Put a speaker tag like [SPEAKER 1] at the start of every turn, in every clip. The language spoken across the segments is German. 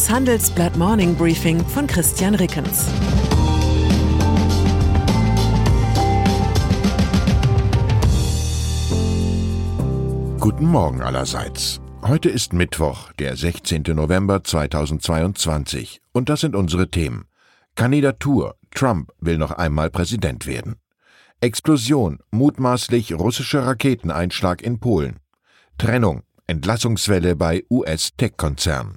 [SPEAKER 1] Das Handelsblatt Morning Briefing von Christian Rickens.
[SPEAKER 2] Guten Morgen allerseits. Heute ist Mittwoch, der 16. November 2022 und das sind unsere Themen. Kandidatur. Trump will noch einmal Präsident werden. Explosion. Mutmaßlich russischer Raketeneinschlag in Polen. Trennung. Entlassungswelle bei US-Tech-Konzernen.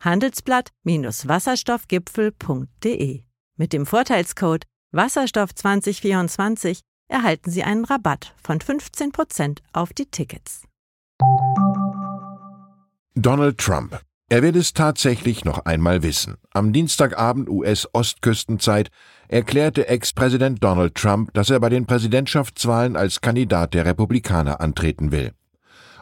[SPEAKER 3] handelsblatt-wasserstoffgipfel.de. Mit dem Vorteilscode Wasserstoff 2024 erhalten Sie einen Rabatt von 15% auf die Tickets.
[SPEAKER 2] Donald Trump. Er wird es tatsächlich noch einmal wissen. Am Dienstagabend US-Ostküstenzeit erklärte Ex-Präsident Donald Trump, dass er bei den Präsidentschaftswahlen als Kandidat der Republikaner antreten will.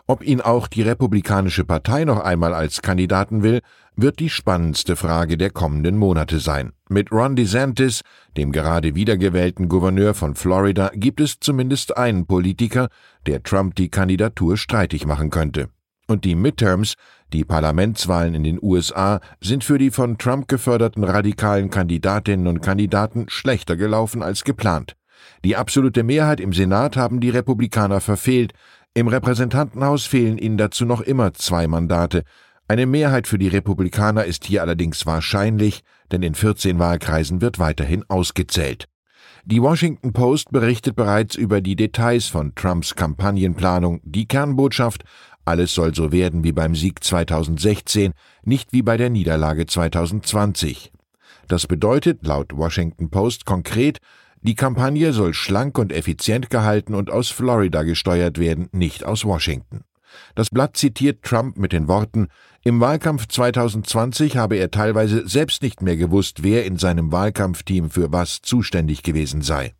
[SPEAKER 2] Ob ihn auch die Republikanische Partei noch einmal als Kandidaten will, wird die spannendste Frage der kommenden Monate sein. Mit Ron DeSantis, dem gerade wiedergewählten Gouverneur von Florida, gibt es zumindest einen Politiker, der Trump die Kandidatur streitig machen könnte. Und die Midterms, die Parlamentswahlen in den USA, sind für die von Trump geförderten radikalen Kandidatinnen und Kandidaten schlechter gelaufen als geplant. Die absolute Mehrheit im Senat haben die Republikaner verfehlt, im Repräsentantenhaus fehlen ihnen dazu noch immer zwei Mandate. Eine Mehrheit für die Republikaner ist hier allerdings wahrscheinlich, denn in 14 Wahlkreisen wird weiterhin ausgezählt. Die Washington Post berichtet bereits über die Details von Trumps Kampagnenplanung. Die Kernbotschaft, alles soll so werden wie beim Sieg 2016, nicht wie bei der Niederlage 2020. Das bedeutet laut Washington Post konkret, die Kampagne soll schlank und effizient gehalten und aus Florida gesteuert werden, nicht aus Washington. Das Blatt zitiert Trump mit den Worten Im Wahlkampf 2020 habe er teilweise selbst nicht mehr gewusst, wer in seinem Wahlkampfteam für was zuständig gewesen sei.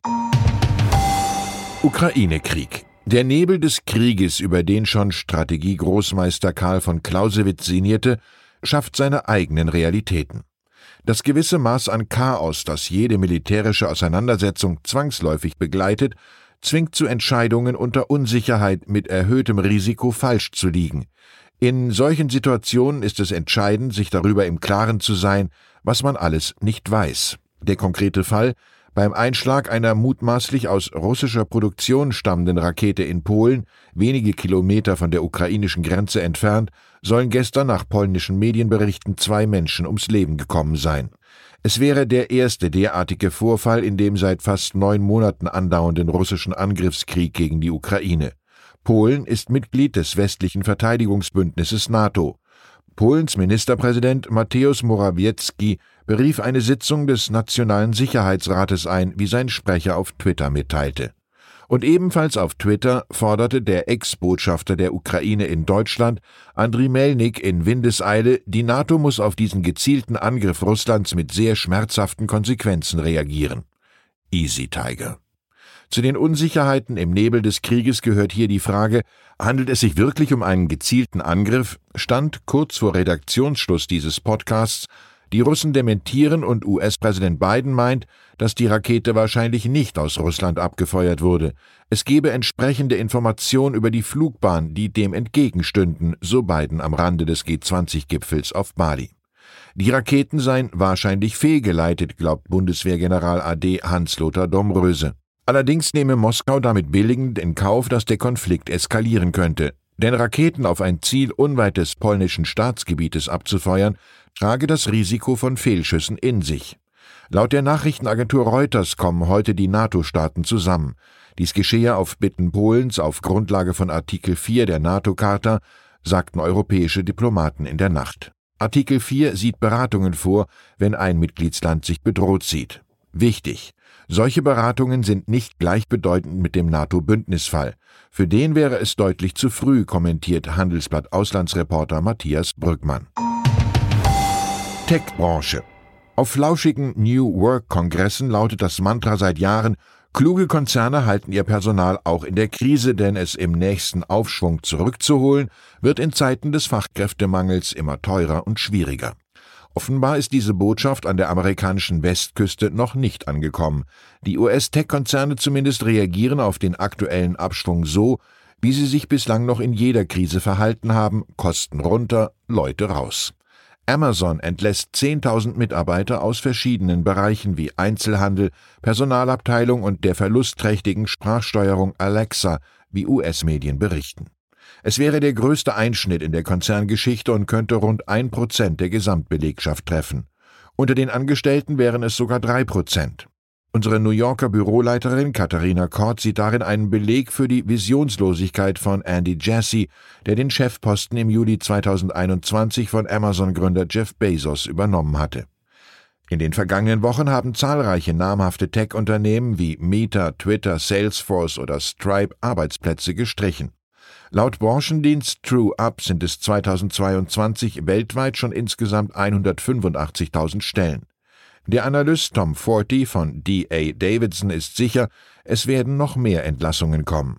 [SPEAKER 2] Ukraine-Krieg. Der Nebel des Krieges, über den schon Strategiegroßmeister Karl von Clausewitz sinnierte, schafft seine eigenen Realitäten. Das gewisse Maß an Chaos, das jede militärische Auseinandersetzung zwangsläufig begleitet, zwingt zu Entscheidungen unter Unsicherheit mit erhöhtem Risiko falsch zu liegen. In solchen Situationen ist es entscheidend, sich darüber im Klaren zu sein, was man alles nicht weiß. Der konkrete Fall beim Einschlag einer mutmaßlich aus russischer Produktion stammenden Rakete in Polen, wenige Kilometer von der ukrainischen Grenze entfernt, sollen gestern nach polnischen Medienberichten zwei Menschen ums Leben gekommen sein. Es wäre der erste derartige Vorfall in dem seit fast neun Monaten andauernden russischen Angriffskrieg gegen die Ukraine. Polen ist Mitglied des westlichen Verteidigungsbündnisses NATO. Polens Ministerpräsident Mateusz Morawiecki berief eine Sitzung des Nationalen Sicherheitsrates ein, wie sein Sprecher auf Twitter mitteilte. Und ebenfalls auf Twitter forderte der Ex-Botschafter der Ukraine in Deutschland, Andriy Melnik, in Windeseile, die NATO muss auf diesen gezielten Angriff Russlands mit sehr schmerzhaften Konsequenzen reagieren. Easy Tiger. Zu den Unsicherheiten im Nebel des Krieges gehört hier die Frage, handelt es sich wirklich um einen gezielten Angriff? Stand kurz vor Redaktionsschluss dieses Podcasts, die Russen dementieren und US-Präsident Biden meint, dass die Rakete wahrscheinlich nicht aus Russland abgefeuert wurde. Es gebe entsprechende Informationen über die Flugbahn, die dem entgegenstünden, so Biden am Rande des G20-Gipfels auf Bali. Die Raketen seien wahrscheinlich fehlgeleitet, glaubt Bundeswehrgeneral AD Hans-Lothar Domröse. Allerdings nehme Moskau damit billigend in Kauf, dass der Konflikt eskalieren könnte. Denn Raketen auf ein Ziel unweit des polnischen Staatsgebietes abzufeuern, trage das Risiko von Fehlschüssen in sich. Laut der Nachrichtenagentur Reuters kommen heute die NATO-Staaten zusammen. Dies geschehe auf Bitten Polens auf Grundlage von Artikel 4 der NATO-Charta, sagten europäische Diplomaten in der Nacht. Artikel 4 sieht Beratungen vor, wenn ein Mitgliedsland sich bedroht sieht. Wichtig. Solche Beratungen sind nicht gleichbedeutend mit dem NATO-Bündnisfall. Für den wäre es deutlich zu früh, kommentiert Handelsblatt Auslandsreporter Matthias Brückmann. Tech-Branche. Auf flauschigen New Work-Kongressen lautet das Mantra seit Jahren, kluge Konzerne halten ihr Personal auch in der Krise, denn es im nächsten Aufschwung zurückzuholen, wird in Zeiten des Fachkräftemangels immer teurer und schwieriger. Offenbar ist diese Botschaft an der amerikanischen Westküste noch nicht angekommen. Die US-Tech-Konzerne zumindest reagieren auf den aktuellen Abschwung so, wie sie sich bislang noch in jeder Krise verhalten haben, Kosten runter, Leute raus. Amazon entlässt 10.000 Mitarbeiter aus verschiedenen Bereichen wie Einzelhandel, Personalabteilung und der verlustträchtigen Sprachsteuerung Alexa, wie US-Medien berichten. Es wäre der größte Einschnitt in der Konzerngeschichte und könnte rund ein Prozent der Gesamtbelegschaft treffen. Unter den Angestellten wären es sogar drei Prozent. Unsere New Yorker Büroleiterin Katharina Kort sieht darin einen Beleg für die Visionslosigkeit von Andy Jassy, der den Chefposten im Juli 2021 von Amazon-Gründer Jeff Bezos übernommen hatte. In den vergangenen Wochen haben zahlreiche namhafte Tech-Unternehmen wie Meta, Twitter, Salesforce oder Stripe Arbeitsplätze gestrichen. Laut Branchendienst TrueUp sind es 2022 weltweit schon insgesamt 185.000 Stellen. Der Analyst Tom Forty von D.A. Davidson ist sicher, es werden noch mehr Entlassungen kommen.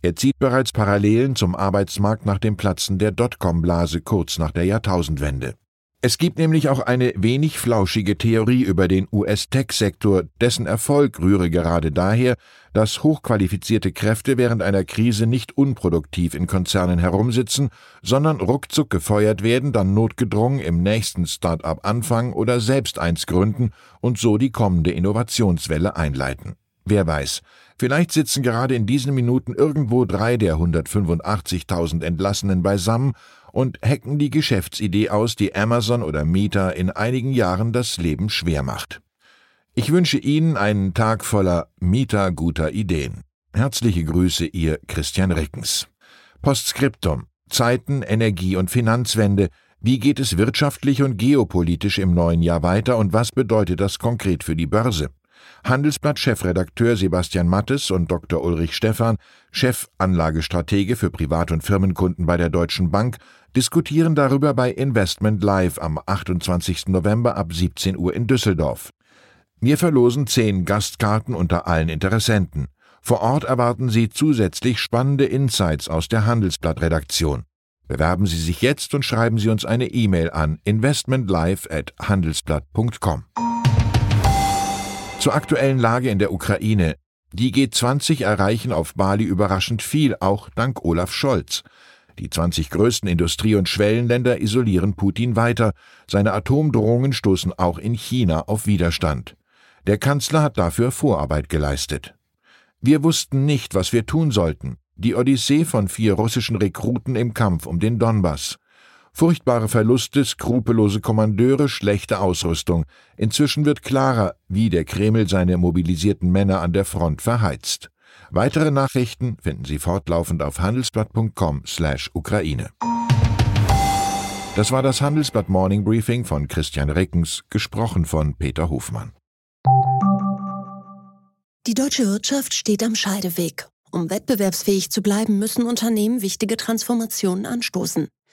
[SPEAKER 2] Er zieht bereits Parallelen zum Arbeitsmarkt nach dem Platzen der Dotcom-Blase kurz nach der Jahrtausendwende. Es gibt nämlich auch eine wenig flauschige Theorie über den US-Tech-Sektor, dessen Erfolg rühre gerade daher, dass hochqualifizierte Kräfte während einer Krise nicht unproduktiv in Konzernen herumsitzen, sondern ruckzuck gefeuert werden, dann notgedrungen im nächsten Start-up anfangen oder selbst eins gründen und so die kommende Innovationswelle einleiten. Wer weiß, vielleicht sitzen gerade in diesen Minuten irgendwo drei der 185.000 Entlassenen beisammen und hacken die Geschäftsidee aus, die Amazon oder Meta in einigen Jahren das Leben schwer macht. Ich wünsche Ihnen einen Tag voller Mieter guter Ideen. Herzliche Grüße, Ihr Christian Rickens. Postskriptum. Zeiten, Energie und Finanzwende. Wie geht es wirtschaftlich und geopolitisch im neuen Jahr weiter und was bedeutet das konkret für die Börse? Handelsblatt-Chefredakteur Sebastian Mattes und Dr. Ulrich Stephan, Chefanlagestratege für Privat- und Firmenkunden bei der Deutschen Bank, diskutieren darüber bei Investment Live am 28. November ab 17 Uhr in Düsseldorf. Wir verlosen zehn Gastkarten unter allen Interessenten. Vor Ort erwarten Sie zusätzlich spannende Insights aus der Handelsblatt-Redaktion. Bewerben Sie sich jetzt und schreiben Sie uns eine E-Mail an investmentlive@handelsblatt.com. Zur aktuellen Lage in der Ukraine. Die G20 erreichen auf Bali überraschend viel, auch dank Olaf Scholz. Die 20 größten Industrie- und Schwellenländer isolieren Putin weiter. Seine Atomdrohungen stoßen auch in China auf Widerstand. Der Kanzler hat dafür Vorarbeit geleistet. Wir wussten nicht, was wir tun sollten. Die Odyssee von vier russischen Rekruten im Kampf um den Donbass. Furchtbare Verluste, skrupellose Kommandeure, schlechte Ausrüstung. Inzwischen wird klarer, wie der Kreml seine mobilisierten Männer an der Front verheizt. Weitere Nachrichten finden Sie fortlaufend auf handelsblatt.com/Ukraine. Das war das Handelsblatt Morning Briefing von Christian Reckens, gesprochen von Peter Hofmann.
[SPEAKER 4] Die deutsche Wirtschaft steht am Scheideweg. Um wettbewerbsfähig zu bleiben, müssen Unternehmen wichtige Transformationen anstoßen.